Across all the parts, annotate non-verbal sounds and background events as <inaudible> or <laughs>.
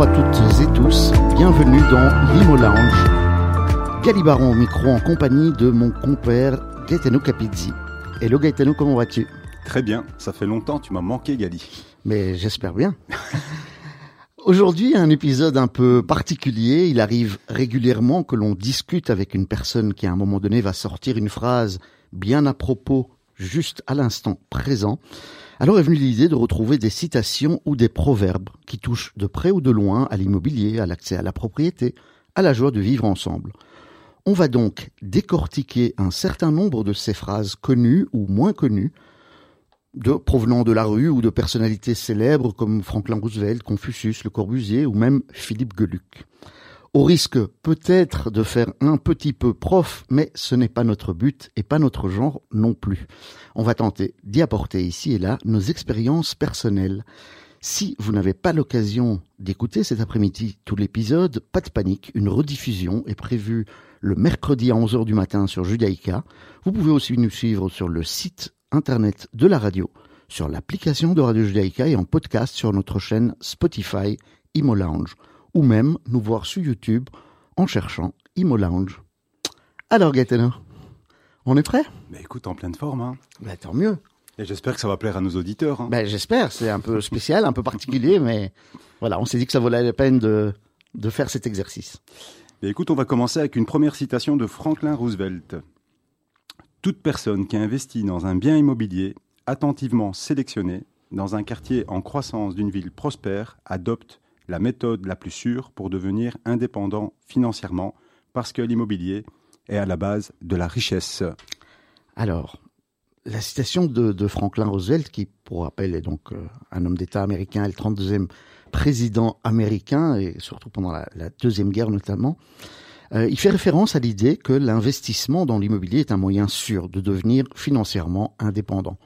Bonjour à toutes et tous, bienvenue dans l'Imo Lounge. Galibaron au micro en compagnie de mon compère Gaetano Capizzi. Hello Gaetano, comment vas-tu? Très bien, ça fait longtemps, tu m'as manqué Gali. Mais j'espère bien. <laughs> Aujourd'hui, un épisode un peu particulier. Il arrive régulièrement que l'on discute avec une personne qui à un moment donné va sortir une phrase bien à propos, juste à l'instant présent. Alors est venue l'idée de retrouver des citations ou des proverbes qui touchent de près ou de loin à l'immobilier, à l'accès à la propriété, à la joie de vivre ensemble. On va donc décortiquer un certain nombre de ces phrases connues ou moins connues, de, provenant de la rue ou de personnalités célèbres comme Franklin Roosevelt, Confucius, Le Corbusier ou même Philippe Geluc au risque peut-être de faire un petit peu prof, mais ce n'est pas notre but et pas notre genre non plus. On va tenter d'y apporter ici et là nos expériences personnelles. Si vous n'avez pas l'occasion d'écouter cet après-midi tout l'épisode, pas de panique, une rediffusion est prévue le mercredi à 11h du matin sur Judaïka. Vous pouvez aussi nous suivre sur le site internet de la radio, sur l'application de Radio Judaïka et en podcast sur notre chaîne Spotify Imo Lounge ou même nous voir sur YouTube en cherchant Imo Lounge. Alors Gaetano, on est prêt? Écoute, en pleine forme. Hein. Tant mieux. Et j'espère que ça va plaire à nos auditeurs. Hein. Ben, j'espère, c'est un peu spécial, un peu particulier, <laughs> mais voilà, on s'est dit que ça valait la peine de, de faire cet exercice. Écoute, on va commencer avec une première citation de Franklin Roosevelt. Toute personne qui investit dans un bien immobilier attentivement sélectionné dans un quartier en croissance d'une ville prospère adopte la méthode la plus sûre pour devenir indépendant financièrement, parce que l'immobilier est à la base de la richesse. Alors, la citation de, Franklin Roosevelt, qui, pour rappel, est donc euh, un homme d'État américain et le 32e président américain, et surtout pendant la, Deuxième Guerre notamment, euh, il fait référence à l'idée que l'investissement dans l'immobilier est un moyen sûr de devenir financièrement indépendant.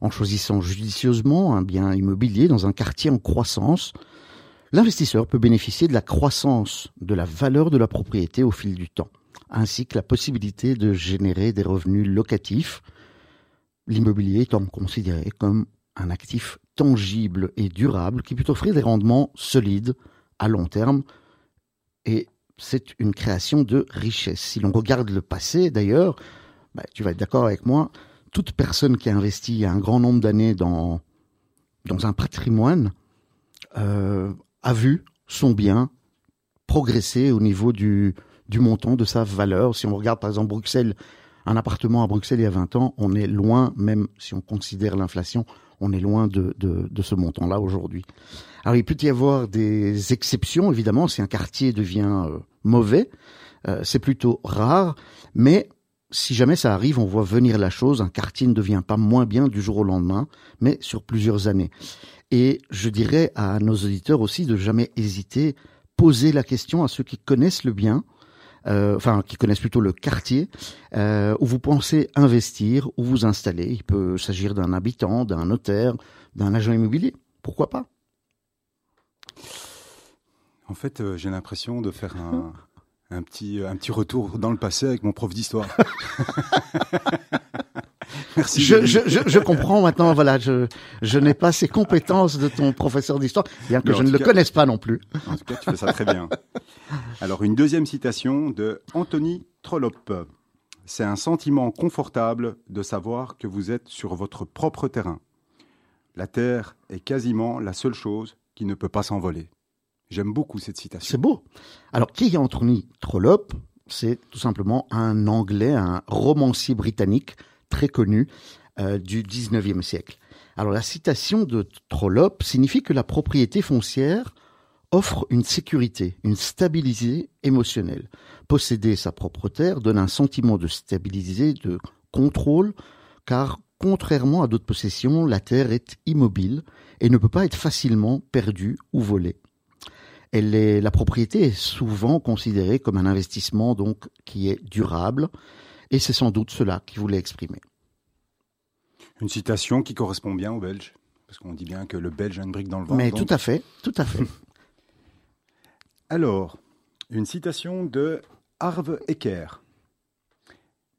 En choisissant judicieusement un bien immobilier dans un quartier en croissance, L'investisseur peut bénéficier de la croissance de la valeur de la propriété au fil du temps, ainsi que la possibilité de générer des revenus locatifs, l'immobilier étant considéré comme un actif tangible et durable qui peut offrir des rendements solides à long terme et c'est une création de richesse. Si l'on regarde le passé d'ailleurs, bah, tu vas être d'accord avec moi, toute personne qui a investi un grand nombre d'années dans, un patrimoine euh, a vu son bien progresser au niveau du, du montant de sa valeur. Si on regarde par exemple Bruxelles, un appartement à Bruxelles il y a 20 ans, on est loin, même si on considère l'inflation, on est loin de, de, de ce montant-là aujourd'hui. Alors il peut y avoir des exceptions, évidemment, si un quartier devient euh, mauvais, euh, c'est plutôt rare, mais si jamais ça arrive, on voit venir la chose, un quartier ne devient pas moins bien du jour au lendemain, mais sur plusieurs années. Et je dirais à nos auditeurs aussi de jamais hésiter, poser la question à ceux qui connaissent le bien, euh, enfin qui connaissent plutôt le quartier euh, où vous pensez investir, ou vous installer. Il peut s'agir d'un habitant, d'un notaire, d'un agent immobilier. Pourquoi pas? En fait, euh, j'ai l'impression de faire un, <laughs> un, petit, un petit retour dans le passé avec mon prof d'histoire. <laughs> Merci. Je, je, je, comprends maintenant. Voilà, je, je n'ai pas ces compétences de ton professeur d'histoire, bien que je ne le connaisse pas non plus. En tout cas, tu fais ça très bien. Alors, une deuxième citation de Anthony Trollope. C'est un sentiment confortable de savoir que vous êtes sur votre propre terrain. La terre est quasiment la seule chose qui ne peut pas s'envoler. J'aime beaucoup cette citation. C'est beau. Alors, qui est Anthony Trollope? C'est tout simplement un Anglais, un romancier britannique très connu euh, du 19e siècle. Alors la citation de Trollope signifie que la propriété foncière offre une sécurité, une stabilité émotionnelle. Posséder sa propre terre donne un sentiment de stabilité, de contrôle, car contrairement à d'autres possessions, la terre est immobile et ne peut pas être facilement perdue ou volée. Elle est, la propriété est souvent considérée comme un investissement donc qui est durable et c'est sans doute cela qu'il voulait exprimer. Une citation qui correspond bien au Belge, parce qu'on dit bien que le Belge a une brique dans le ventre. Mais tout à fait, tout à fait. <laughs> Alors, une citation de Harve Ecker.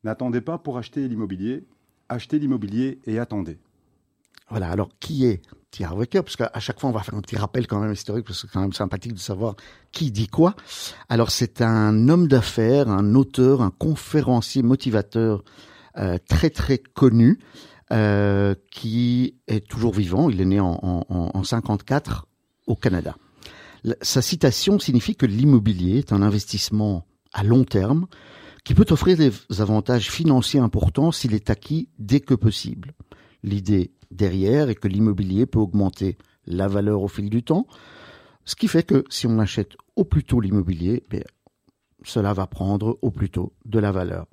N'attendez pas pour acheter l'immobilier, achetez l'immobilier et attendez. Voilà, alors qui est T. Harv Eker Parce qu'à chaque fois, on va faire un petit rappel quand même historique, parce que c'est quand même sympathique de savoir qui dit quoi. Alors, c'est un homme d'affaires, un auteur, un conférencier motivateur euh, très très connu, euh, qui est toujours vivant. Il est né en, en, en 54 au Canada. sa citation signifie que l'immobilier est un investissement à long terme qui peut offrir des avantages financiers importants s'il est acquis dès que possible. L'idée derrière est que l'immobilier peut augmenter la valeur au fil du temps, ce qui fait que si on achète au plus tôt l'immobilier, ben, cela va prendre au plus tôt de la valeur.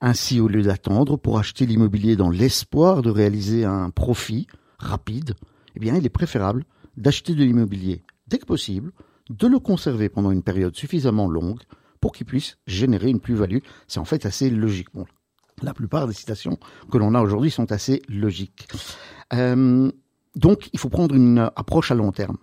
Ainsi, au lieu d'attendre pour acheter l'immobilier dans l'espoir de réaliser un profit rapide, eh bien, il est préférable d'acheter de l'immobilier dès que possible, de le conserver pendant une période suffisamment longue pour qu'il puisse générer une plus-value. C'est en fait assez logique. La plupart des citations que l'on a aujourd'hui sont assez logiques. Euh, donc, il faut prendre une approche à long terme.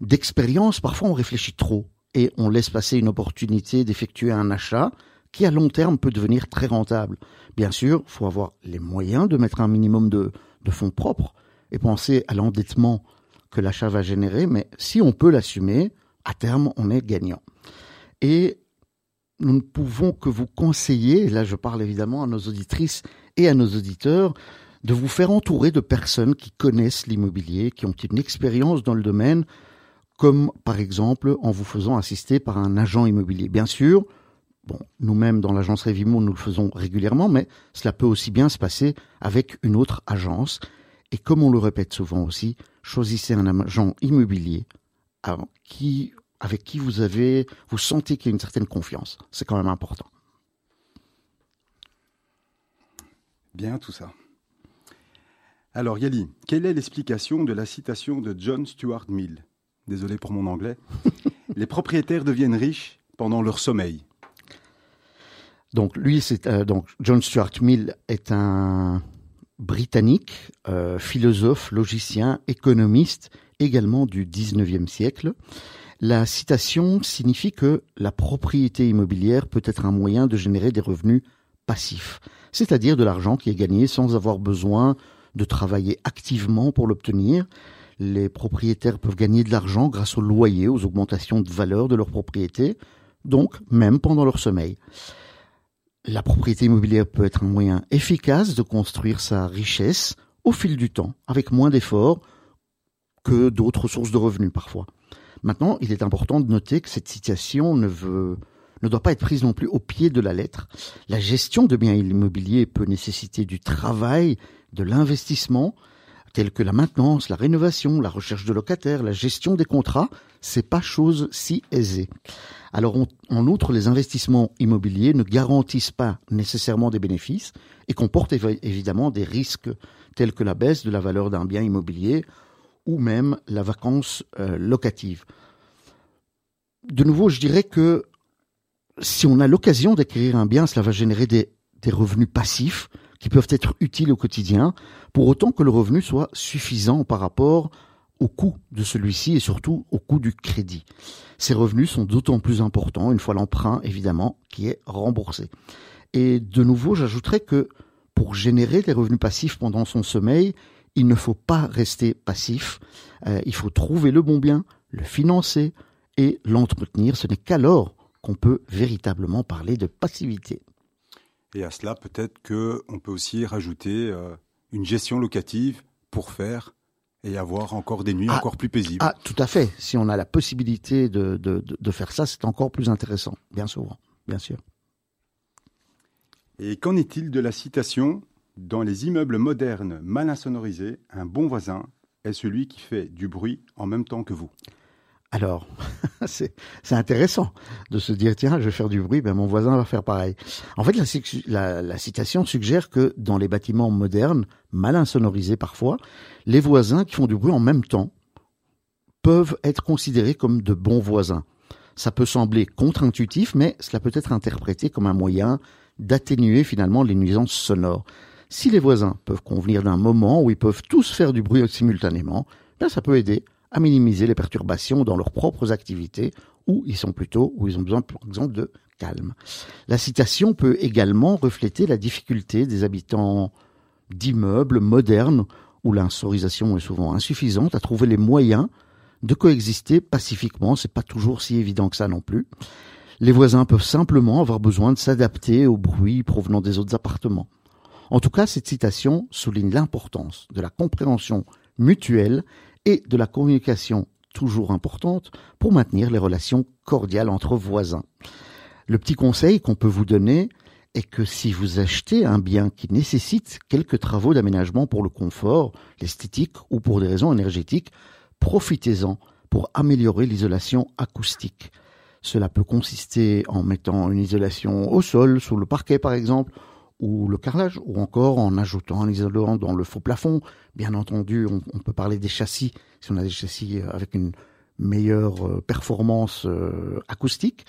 D'expérience, parfois on réfléchit trop et on laisse passer une opportunité d'effectuer un achat qui à long terme peut devenir très rentable. Bien sûr, il faut avoir les moyens de mettre un minimum de, de fonds propres et penser à l'endettement que l'achat va générer, mais si on peut l'assumer, à terme, on est gagnant. Et nous ne pouvons que vous conseiller, là je parle évidemment à nos auditrices et à nos auditeurs, de vous faire entourer de personnes qui connaissent l'immobilier, qui ont une expérience dans le domaine, comme par exemple en vous faisant assister par un agent immobilier. Bien sûr, bon, nous-mêmes dans l'agence Révimo, nous le faisons régulièrement, mais cela peut aussi bien se passer avec une autre agence. Et comme on le répète souvent aussi, choisissez un agent immobilier qui avec qui vous avez, vous sentez qu'il y a une certaine confiance. C'est quand même important. Bien tout ça. Alors Yali, quelle est l'explication de la citation de John Stuart Mill? Désolé pour mon anglais. <laughs> Les propriétaires deviennent riches pendant leur sommeil. Donc lui, c'est euh, donc John Stuart Mill est un britannique, euh, philosophe, logicien, économiste, également du 19e siècle. La citation signifie que la propriété immobilière peut être un moyen de générer des revenus passifs, c'est-à-dire de l'argent qui est gagné sans avoir besoin de travailler activement pour l'obtenir. Les propriétaires peuvent gagner de l'argent grâce au loyer, aux augmentations de valeur de leur propriété, donc même pendant leur sommeil. La propriété immobilière peut être un moyen efficace de construire sa richesse au fil du temps, avec moins d'efforts que d'autres sources de revenus parfois. Maintenant, il est important de noter que cette situation ne doit pas être prise non plus au pied de la lettre. La gestion de biens immobiliers peut nécessiter du travail, de l'investissement, tel que la maintenance, la rénovation, la recherche de locataires, la gestion des contrats, c'est pas chose si aisée. Alors, en outre, les investissements immobiliers ne garantissent pas nécessairement des bénéfices et comportent évidemment des risques tels que la baisse de la valeur d'un bien immobilier ou même la vacance euh, locative. De nouveau, je dirais que si on a l'occasion d'acquérir un bien, cela va générer des, revenus passifs qui peuvent être utiles au quotidien, pour autant que le revenu soit suffisant par rapport au coût de celui-ci et surtout au coût du crédit. Ces revenus sont d'autant plus importants une fois l'emprunt, évidemment, qui est remboursé. Et de nouveau, j'ajouterais que pour générer des revenus passifs pendant son sommeil, il ne faut pas rester passif, euh, il faut trouver le bon bien, le financer et l'entretenir. Ce n'est qu'alors qu'on peut véritablement parler de passivité. Et à cela, peut-être qu'on peut aussi rajouter euh, une gestion locative pour faire et avoir encore des nuits ah, encore plus paisibles. Ah, tout à fait. Si on a la possibilité de, de faire ça, c'est encore plus intéressant, bien souvent, bien sûr. Et qu'en est-il de la citation dans les immeubles modernes mal insonorisés, un bon voisin est celui qui fait du bruit en même temps que vous. Alors, <laughs> c'est intéressant de se dire, tiens, je vais faire du bruit, ben mon voisin va faire pareil. En fait, la, citation suggère que dans les bâtiments modernes, mal insonorisés parfois, les voisins qui font du bruit en même temps peuvent être considérés comme de bons voisins. Ça peut sembler contre-intuitif, mais cela peut être interprété comme un moyen d'atténuer finalement les nuisances sonores. Si les voisins peuvent convenir d'un moment où ils peuvent tous faire du bruit simultanément, ben ça peut aider à minimiser les perturbations dans leurs propres activités où ils sont plutôt, où ils ont besoin, par exemple, de calme. La citation peut également refléter la difficulté des habitants d'immeubles modernes où l'insorisation est souvent insuffisante, à trouver les moyens de coexister pacifiquement. C'est pas toujours si évident que ça non plus. Les voisins peuvent simplement avoir besoin de s'adapter au bruit provenant des autres appartements. En tout cas, cette citation souligne l'importance de la compréhension mutuelle et de la communication toujours importante pour maintenir les relations cordiales entre voisins. Le petit conseil qu'on peut vous donner est que si vous achetez un bien qui nécessite quelques travaux d'aménagement pour le confort, l'esthétique ou pour des raisons énergétiques, profitez-en pour améliorer l'isolation acoustique. Cela peut consister en mettant une isolation au sol, sous le parquet par exemple, ou le carrelage, ou encore en ajoutant un isolant dans le faux plafond. Bien entendu, on, peut parler des châssis, si on a des châssis euh, avec une meilleure euh, performance euh, acoustique,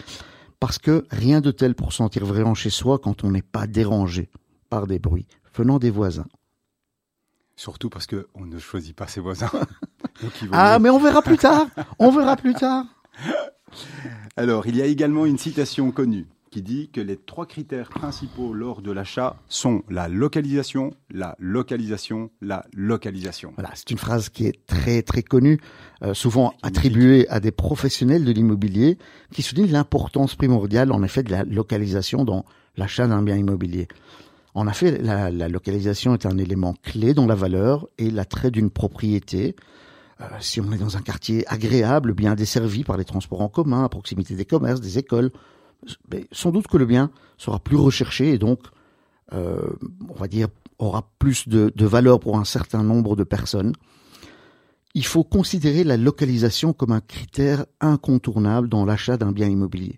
parce que rien de tel pour sentir vraiment chez soi quand on n'est pas dérangé par des bruits venant des voisins. Surtout parce qu'on ne choisit pas ses voisins. <laughs> ah, mais on verra plus tard. On verra plus tard. <laughs> Alors, il y a également une citation connue qui dit que les trois critères principaux lors de l'achat sont la localisation, la localisation, la localisation. Voilà, c'est une phrase qui est très très connue, euh, souvent attribuée à des professionnels de l'immobilier, qui souligne l'importance primordiale en effet de la localisation dans l'achat d'un bien immobilier. En effet, la, la, localisation est un élément clé dans la valeur et l'attrait d'une propriété. Euh, si on est dans un quartier agréable, bien desservi par les transports en commun, à proximité des commerces, des écoles, sans doute que le bien sera plus recherché et donc, euh, on va dire, aura plus de, de, valeur pour un certain nombre de personnes. Il faut considérer la localisation comme un critère incontournable dans l'achat d'un bien immobilier.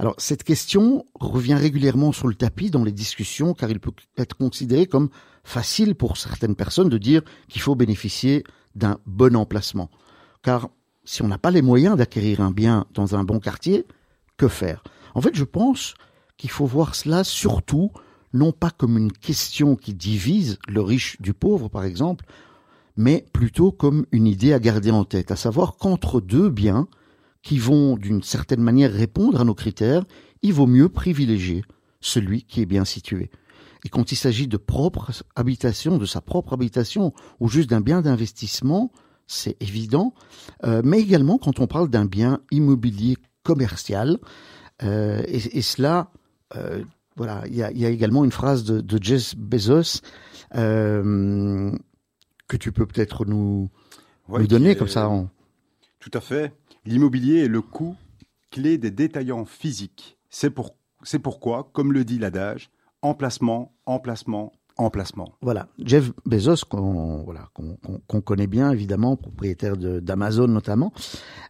Alors cette question revient régulièrement sur le tapis dans les discussions car il peut être considéré comme facile pour certaines personnes de dire qu'il faut bénéficier d'un bon emplacement. Car si on n'a pas les moyens d'acquérir un bien dans un bon quartier, que faire? En fait, je pense qu'il faut voir cela surtout non pas comme une question qui divise le riche du pauvre, par exemple, mais plutôt comme une idée à garder en tête, à savoir qu'entre deux biens qui vont d'une certaine manière répondre à nos critères, il vaut mieux privilégier celui qui est bien situé. Et quand il s'agit de propre habitation, de sa propre habitation, ou juste d'un bien d'investissement, c'est évident. Euh, mais également quand on parle d'un bien immobilier commercial, euh, et, cela, euh, voilà, il y a, également une phrase de, Jeff Bezos que tu peux peut-être nous, nous donner comme ça. Tout à fait. L'immobilier est le coût clé des détaillants physiques. C'est pour, pourquoi, comme le dit l'adage, emplacement, emplacement, emplacement. Voilà, Jeff Bezos, qu'on connaît bien évidemment, propriétaire d'Amazon notamment,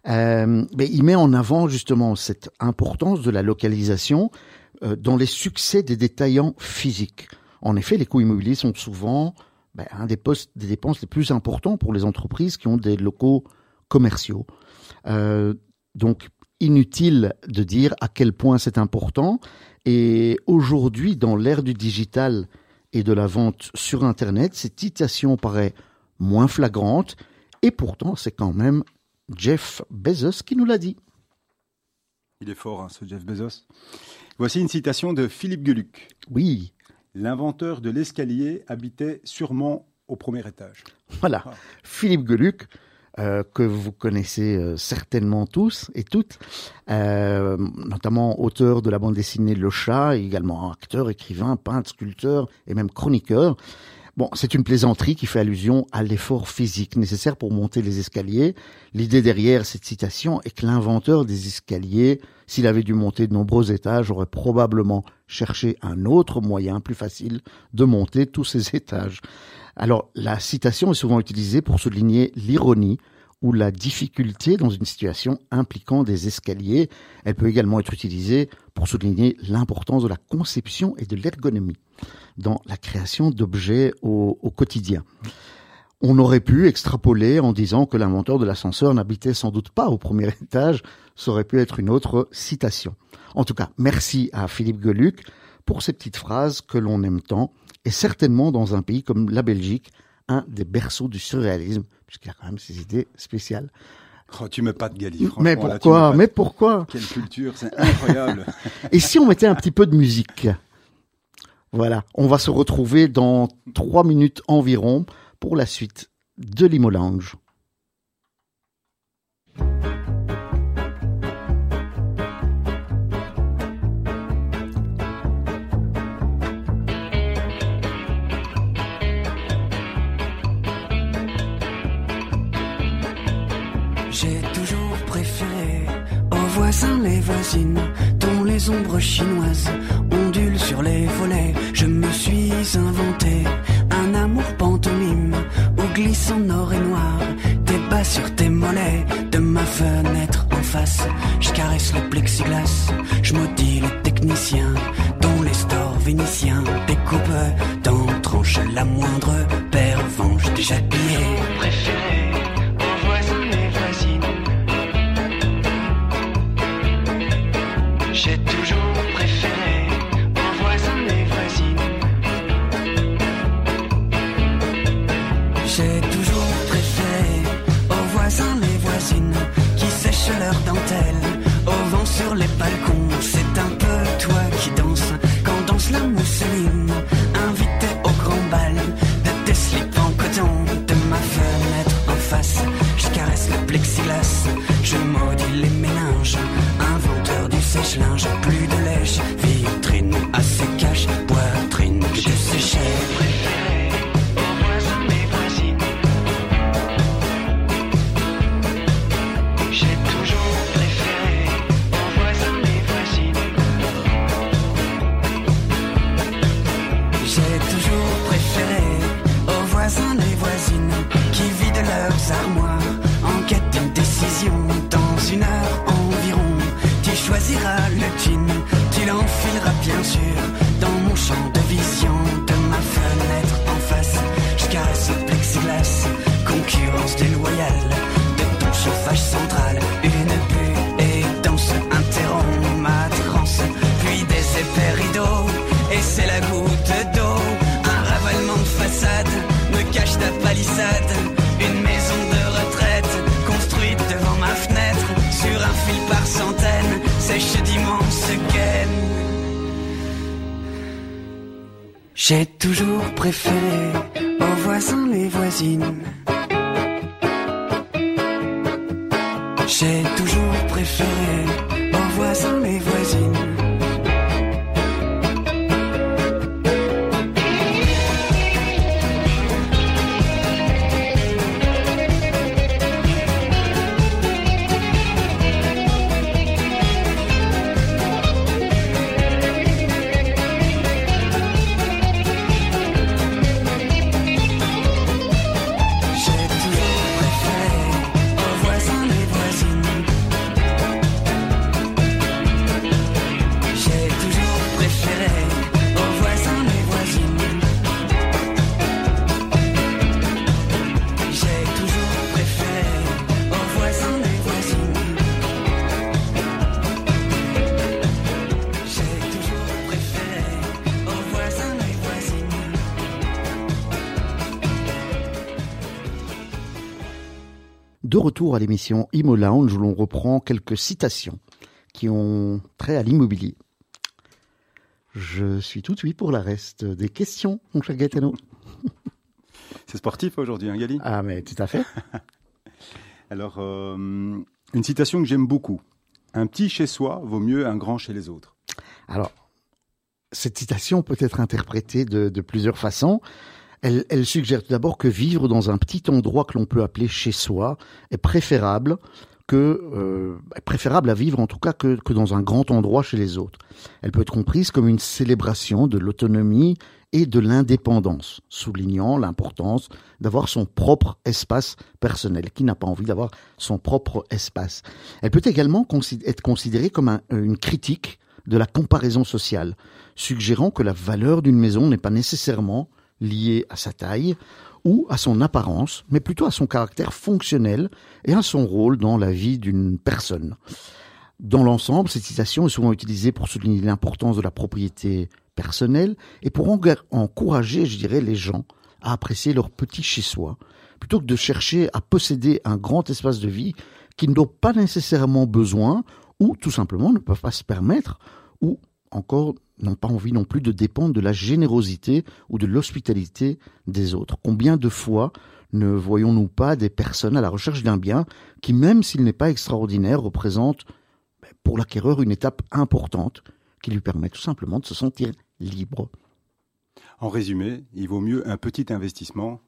euh, mais il met en avant justement cette importance de la localisation euh, dans les succès des détaillants physiques. En effet, les coûts immobiliers sont souvent ben, un des postes des dépenses les plus importants pour les entreprises qui ont des locaux commerciaux. Euh, donc, inutile de dire à quel point c'est important. Et aujourd'hui, dans l'ère du digital et de la vente sur Internet, cette citation paraît moins flagrante. Et pourtant, c'est quand même Jeff Bezos qui nous l'a dit. Il est fort, hein, ce Jeff Bezos. Voici une citation de Philippe Geluc. Oui. L'inventeur de l'escalier habitait sûrement au premier étage. Voilà. Ah. Philippe Geluc, euh, que vous connaissez euh, certainement tous et toutes, euh, notamment auteur de la bande dessinée Le Chat, également acteur, écrivain, peintre, sculpteur et même chroniqueur. Bon, c'est une plaisanterie qui fait allusion à l'effort physique nécessaire pour monter les escaliers. L'idée derrière cette citation est que l'inventeur des escaliers, s'il avait dû monter de nombreux étages, aurait probablement cherché un autre moyen plus facile de monter tous ces <laughs> étages. Alors, la citation est souvent utilisée pour souligner l'ironie ou la difficulté dans une situation impliquant des escaliers. Elle peut également être utilisée pour souligner l'importance de la conception et de l'ergonomie dans la création d'objets au, quotidien. On aurait pu extrapoler en disant que l'inventeur de l'ascenseur n'habitait sans doute pas au premier <laughs> étage. Ça aurait pu être une autre citation. En tout cas, merci à Philippe Geluc pour ces petites phrases que l'on aime tant et certainement dans un pays comme la Belgique, un des berceaux du surréalisme, puisqu'il y a quand même ces idées spéciales. Oh, tu mets pas de Gali, franchement. Mais pourquoi Mais pourquoi? Quelle culture, c'est incroyable. <laughs> et si on mettait un petit peu de musique? Voilà, on va se retrouver dans trois minutes environ pour la suite de l'Imo Lounge. Voisines dont les ombres chinoises ondulent sur les volets. Je me suis inventé un amour pantomime où glisse en or et noir tes bas sur tes mollets de ma fenêtre en face. Je caresse le plexiglas, je maudis les techniciens dont les stores vénitiens découpent dans tranche la moindre pervenche déjà pillée. Préféré aux voisins les voisines. J'ai toujours préféré aux voisins les voisines. De retour à l'émission Imo Lounge où l'on reprend quelques citations qui ont trait à l'immobilier. Je suis tout de suite pour la reste des questions, mon cher Gaetano. <laughs> C'est sportif aujourd'hui, hein, Gali? Ah, mais tout à fait. <laughs> Alors, euh, une citation que j'aime beaucoup. Un petit chez soi vaut mieux un grand chez les autres. Alors, cette citation peut être interprétée de, de plusieurs façons. Elle, elle suggère tout d'abord que vivre dans un petit endroit que l'on peut appeler chez soi est préférable que euh, préférable à vivre en tout cas que, que dans un grand endroit chez les autres. Elle peut être comprise comme une célébration de l'autonomie et de l'indépendance, soulignant l'importance d'avoir son propre espace personnel. Qui n'a pas envie d'avoir son propre espace Elle peut également être considérée comme un- une critique de la comparaison sociale, suggérant que la valeur d'une maison n'est pas nécessairement liée à sa taille ou à son apparence, mais plutôt à son caractère fonctionnel et à son rôle dans la vie d'une personne. Dans l'ensemble, cette citation est souvent utilisée pour souligner l'importance de la propriété personnelle et pour encourager, je dirais, les gens à apprécier leur petit chez-soi, plutôt que de chercher à posséder un grand espace de vie qu'ils n'ont pas nécessairement besoin ou tout simplement ne peuvent pas se permettre ou encore n'ont pas envie non plus de dépendre de la générosité ou de l'hospitalité des autres. Combien de fois ne voyons-nous pas des personnes à la recherche d'un bien qui, même s'il n'est pas extraordinaire, représente ben, pour l'acquéreur une étape importante qui lui permet tout simplement de se sentir libre. En résumé, il vaut mieux un petit investissement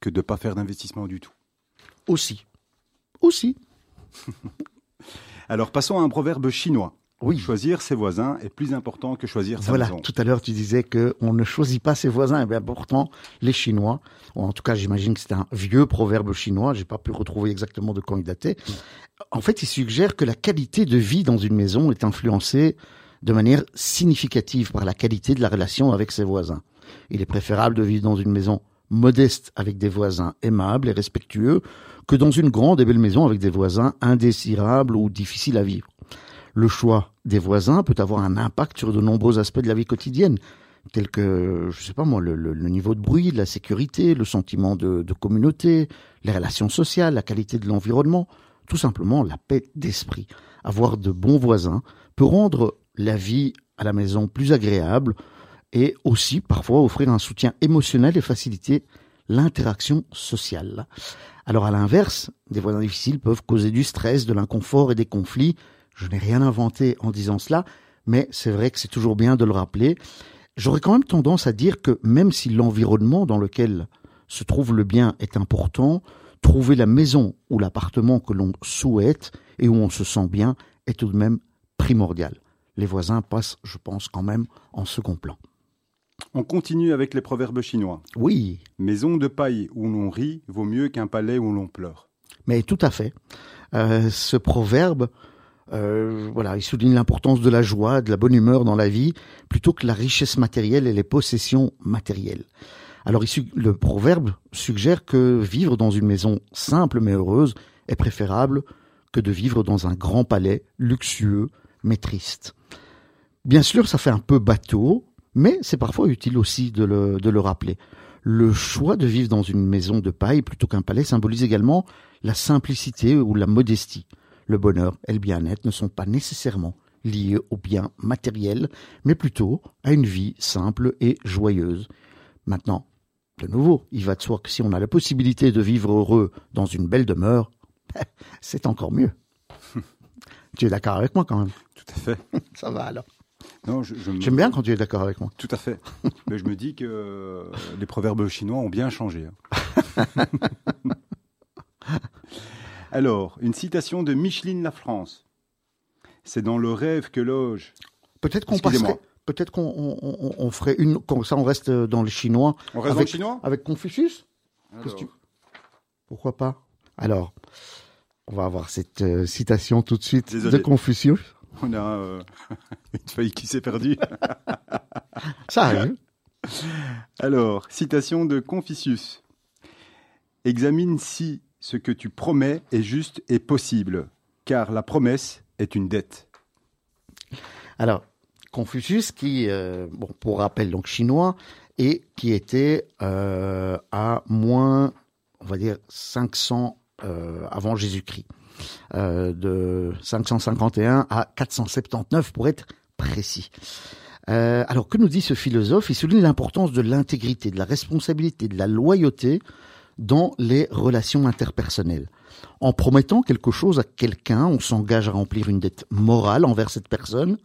que de ne pas faire d'investissement du tout. Aussi. Aussi. <laughs> Alors passons à un proverbe chinois. Oui. Choisir ses voisins est plus important que choisir sa voilà, maison. tout à l'heure tu disais que on ne choisit pas ses voisins, et bien pourtant les Chinois, ou en tout cas j'imagine que c'est un vieux proverbe chinois, j'ai pas pu retrouver exactement de quand il datait. En fait, il suggère que la qualité de vie dans une maison est influencée de manière significative par la qualité de la relation avec ses voisins. Il est préférable de vivre dans une maison modeste avec des voisins aimables et respectueux que dans une grande et belle maison avec des voisins indésirables ou difficiles à vivre. Le choix des voisins peut avoir un impact sur de nombreux aspects de la vie quotidienne, tels que, je sais pas moi, le, niveau de bruit, la sécurité, le sentiment de communauté, les relations sociales, la qualité de l'environnement, tout simplement la paix d'esprit. Avoir de bons voisins peut rendre la vie à la maison plus agréable et aussi parfois offrir un soutien émotionnel et faciliter l'interaction sociale. Alors à l'inverse, des voisins difficiles peuvent causer du stress, de l'inconfort et des conflits. Je n'ai rien inventé en disant cela, mais c'est vrai que c'est toujours bien de le rappeler. J'aurais quand même tendance à dire que même si l'environnement dans lequel se trouve le bien est important, trouver la maison ou l'appartement que l'on souhaite et où on se sent bien est tout de même primordial. Les voisins passent, je pense, quand même en second plan. On continue avec les proverbes chinois. Oui, Maison de paille où l'on rit vaut mieux qu'un palais où l'on pleure. Mais tout à fait. Euh, ce proverbe, euh, voilà, il souligne l'importance de la joie, de la bonne humeur dans la vie, plutôt que la richesse matérielle et les possessions matérielles. Alors le proverbe suggère que vivre dans une maison simple mais heureuse est préférable que de vivre dans un grand palais luxueux mais triste. Bien sûr, ça fait un peu bateau, mais c'est parfois utile aussi de le, de le rappeler. Le choix de vivre dans une maison de paille plutôt qu'un palais symbolise également la simplicité ou la modestie. Le bonheur et le bien-être ne sont pas nécessairement liés au bien matériel, mais plutôt à une vie simple et joyeuse. Maintenant, de nouveau, il va de soi que si on a la possibilité de vivre heureux dans une belle demeure, <laughs> c'est encore mieux. <laughs> tu es d'accord avec moi quand même? Tout à fait. <laughs> Ça va alors. Non, je, je me- J'aime bien quand tu es d'accord avec moi. Tout à fait. Mais je me dis que euh, les proverbes chinois ont bien changé. Alors, une citation de Micheline La France. C'est dans le rêve que loge. Peut-être qu'on passerait, peut-être qu'on on, on- on ferait une, comme ça on reste dans le chinois. On reste dans avec, le chinois? Avec Confucius? Tu- Pourquoi pas? Alors, on va avoir cette euh, citation tout de suite Désolé. de Confucius. On a euh, <laughs> une feuille qui s'est perdue. <laughs> Ça arrive. Alors, citation de Confucius. Examine si ce que tu promets est juste et possible, car la promesse est une dette. Alors, Confucius, qui, euh, bon, pour rappel, donc chinois, et qui était euh, à moins, on va dire, 500 euh, avant Jésus-Christ. Euh, de 551 à 479 pour être précis. Alors que nous dit ce philosophe? Il souligne l'importance de l'intégrité, de la responsabilité, de la loyauté dans les relations interpersonnelles. En promettant quelque chose à quelqu'un, on s'engage à remplir une dette morale envers cette personne.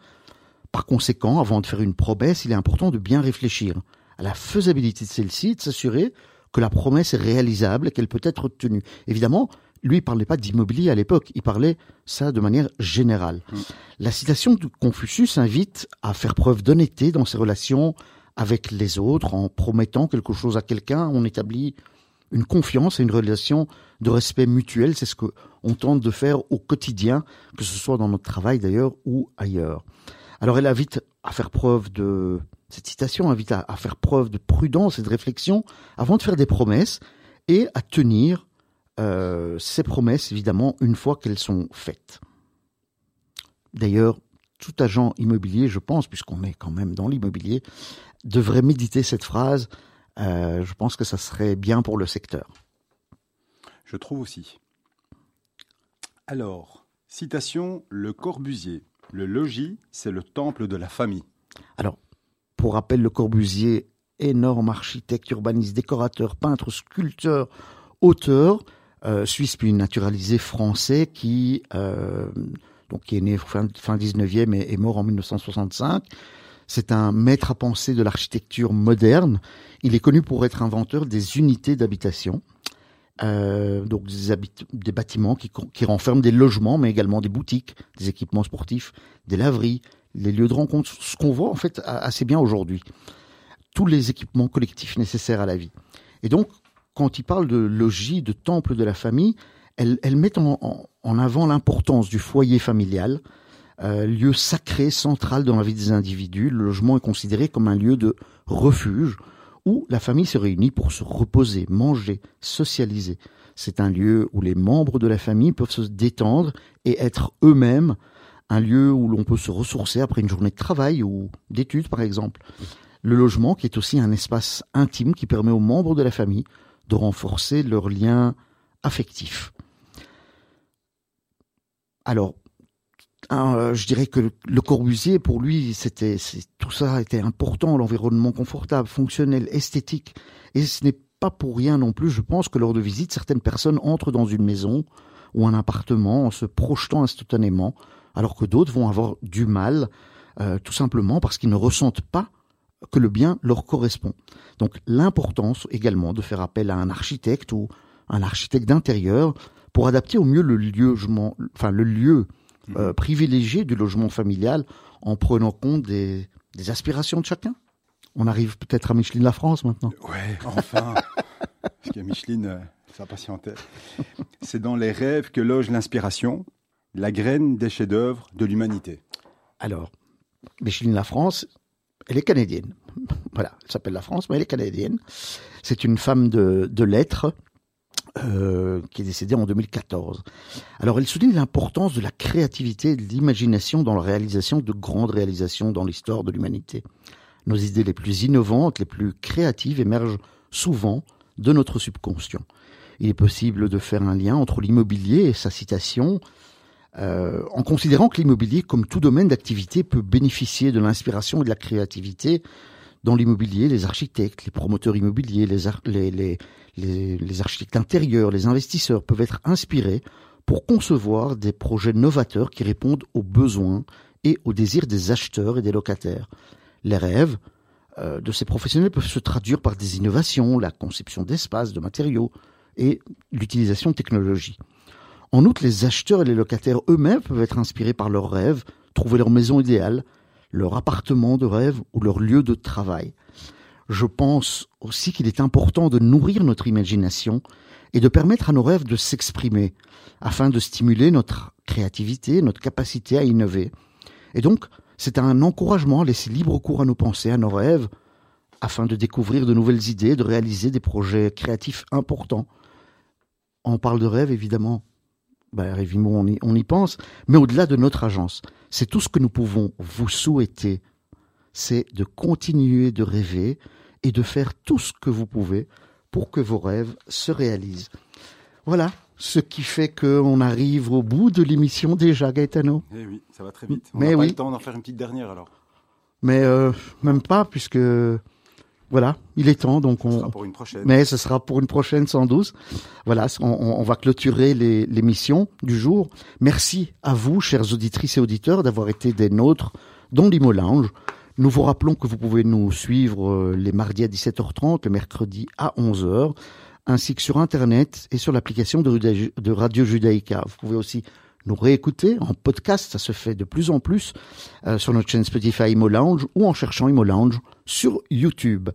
Par conséquent, avant de faire une promesse, il est important de bien réfléchir à la faisabilité de celle-ci et de s'assurer que la promesse est réalisable et qu'elle peut être tenue. Évidemment, lui, il parlait pas d'immobilier à l'époque, il parlait ça de manière générale. Mm. La citation de Confucius invite à faire preuve d'honnêteté dans ses relations avec les autres, en promettant quelque chose à quelqu'un, on établit une confiance et une relation de respect mutuel. C'est ce que on tente de faire au quotidien, que ce soit dans notre travail d'ailleurs ou ailleurs. Alors elle invite à faire preuve de cette citation invite à, faire preuve de prudence et de réflexion avant de faire des promesses et à tenir euh, ces promesses évidemment une fois qu'elles sont faites. D'ailleurs, tout agent immobilier, je pense, puisqu'on est quand même dans l'immobilier, devrait méditer cette phrase. Euh, je pense que ça serait bien pour le secteur. Je trouve aussi. Alors, citation Le Corbusier. Le logis, c'est le temple de la famille. Alors, pour rappel, Le Corbusier, énorme architecte, urbaniste, décorateur, peintre, sculpteur, auteur, euh, suisse puis naturalisé français qui euh, donc qui est né fin, fin 19e et est mort en 1965. C'est un maître à penser de l'architecture moderne. Il est connu pour être inventeur des unités d'habitation, euh, donc des, bâtiments qui, renferment des logements, mais également des boutiques, des équipements sportifs, des laveries, les lieux de rencontre, ce qu'on voit en fait assez bien aujourd'hui. Tous les équipements collectifs nécessaires à la vie. Et donc, quand il parle de logis, de temple de la famille, elle, met en, avant l'importance du foyer familial, euh, lieu sacré, central dans la vie des individus. Le logement est considéré comme un lieu de refuge où la famille se réunit pour se reposer, manger, socialiser. C'est un lieu où les membres de la famille peuvent se détendre et être eux-mêmes, un lieu où l'on peut se ressourcer après une journée de travail ou d'études par exemple. Le logement qui est aussi un espace intime qui permet aux membres de la famille de renforcer leurs liens affectifs. Alors, euh, je dirais que le, Corbusier, pour lui, c'était tout ça était important, l'environnement confortable, fonctionnel, esthétique. Et ce n'est pas pour rien non plus, je pense, que lors de visites, certaines personnes entrent dans une maison ou un appartement en se projetant instantanément, alors que d'autres vont avoir du mal, euh, tout simplement parce qu'ils ne ressentent pas que le bien leur correspond. Donc l'importance également de faire appel à un architecte ou un architecte d'intérieur pour adapter au mieux le lieu, enfin le lieu euh, privilégié du logement familial en prenant compte des, des aspirations de chacun. On arrive peut-être à Micheline La France maintenant. Ouais, enfin. <laughs> Parce que Micheline, euh, ça patientait. C'est dans les rêves que loge l'inspiration, la graine des chefs-d'œuvre de l'humanité. Alors, Micheline La France, elle est canadienne. <laughs> Voilà, elle s'appelle La France, mais elle est canadienne. C'est une femme de, de lettres euh, qui est décédée en 2014. Alors elle souligne l'importance de la créativité et de l'imagination dans la réalisation de grandes réalisations dans l'histoire de l'humanité. Nos idées les plus innovantes, les plus créatives émergent souvent de notre subconscient. Il est possible de faire un lien entre l'immobilier et sa citation, euh, en considérant que l'immobilier, comme tout domaine d'activité, peut bénéficier de l'inspiration et de la créativité dans l'immobilier, les architectes, les promoteurs immobiliers, les, les, les, architectes intérieurs, les investisseurs peuvent être inspirés pour concevoir des projets novateurs qui répondent aux besoins et aux désirs des acheteurs et des locataires. Les rêves euh, de ces professionnels peuvent se traduire par des innovations, la conception d'espaces, de matériaux et l'utilisation de technologies. En outre, les acheteurs et les locataires eux-mêmes peuvent être inspirés par leurs rêves, trouver leur maison idéale, leur appartement de rêve ou leur lieu de travail je pense aussi qu'il est important de nourrir notre imagination et de permettre à nos rêves de s'exprimer afin de stimuler notre créativité, notre capacité à innover. Et donc, c'est un encouragement à laisser libre cours à nos pensées, à nos rêves, afin de découvrir de nouvelles idées, de réaliser des projets créatifs importants. On parle de rêve, évidemment. Ben, on y, on y pense. Mais au-delà de notre agence, c'est tout ce que nous pouvons vous souhaiter. C'est de continuer de rêver, et de faire tout ce que vous pouvez pour que vos rêves se réalisent. Voilà, ce qui fait qu'on arrive au bout de l'émission déjà, Gaetano. Eh oui, ça va très vite. On Mais oui. pas le temps d'en faire une petite dernière alors. Mais euh, même pas, puisque voilà, il est temps. Donc on. Ce sera pour une prochaine. Mais ce sera pour une prochaine 112. Voilà, on, on va clôturer l'émission du jour. Merci à vous, chers auditrices et auditeurs, d'avoir été des nôtres dans l'Imo Lounge. Nous vous rappelons que vous pouvez nous suivre euh, les mardis à 17h30, le mercredi à 11h, ainsi que sur Internet et sur l'application de, Radio Judaïka. Vous pouvez aussi nous réécouter en podcast, ça se fait de plus en plus euh, sur notre chaîne Spotify Imo Lounge ou en cherchant Imo Lounge sur YouTube.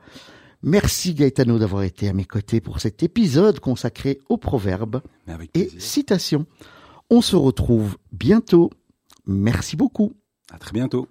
Merci Gaetano d'avoir été à mes côtés pour cet épisode consacré aux proverbes et citations. On se retrouve bientôt. Merci beaucoup. À très bientôt.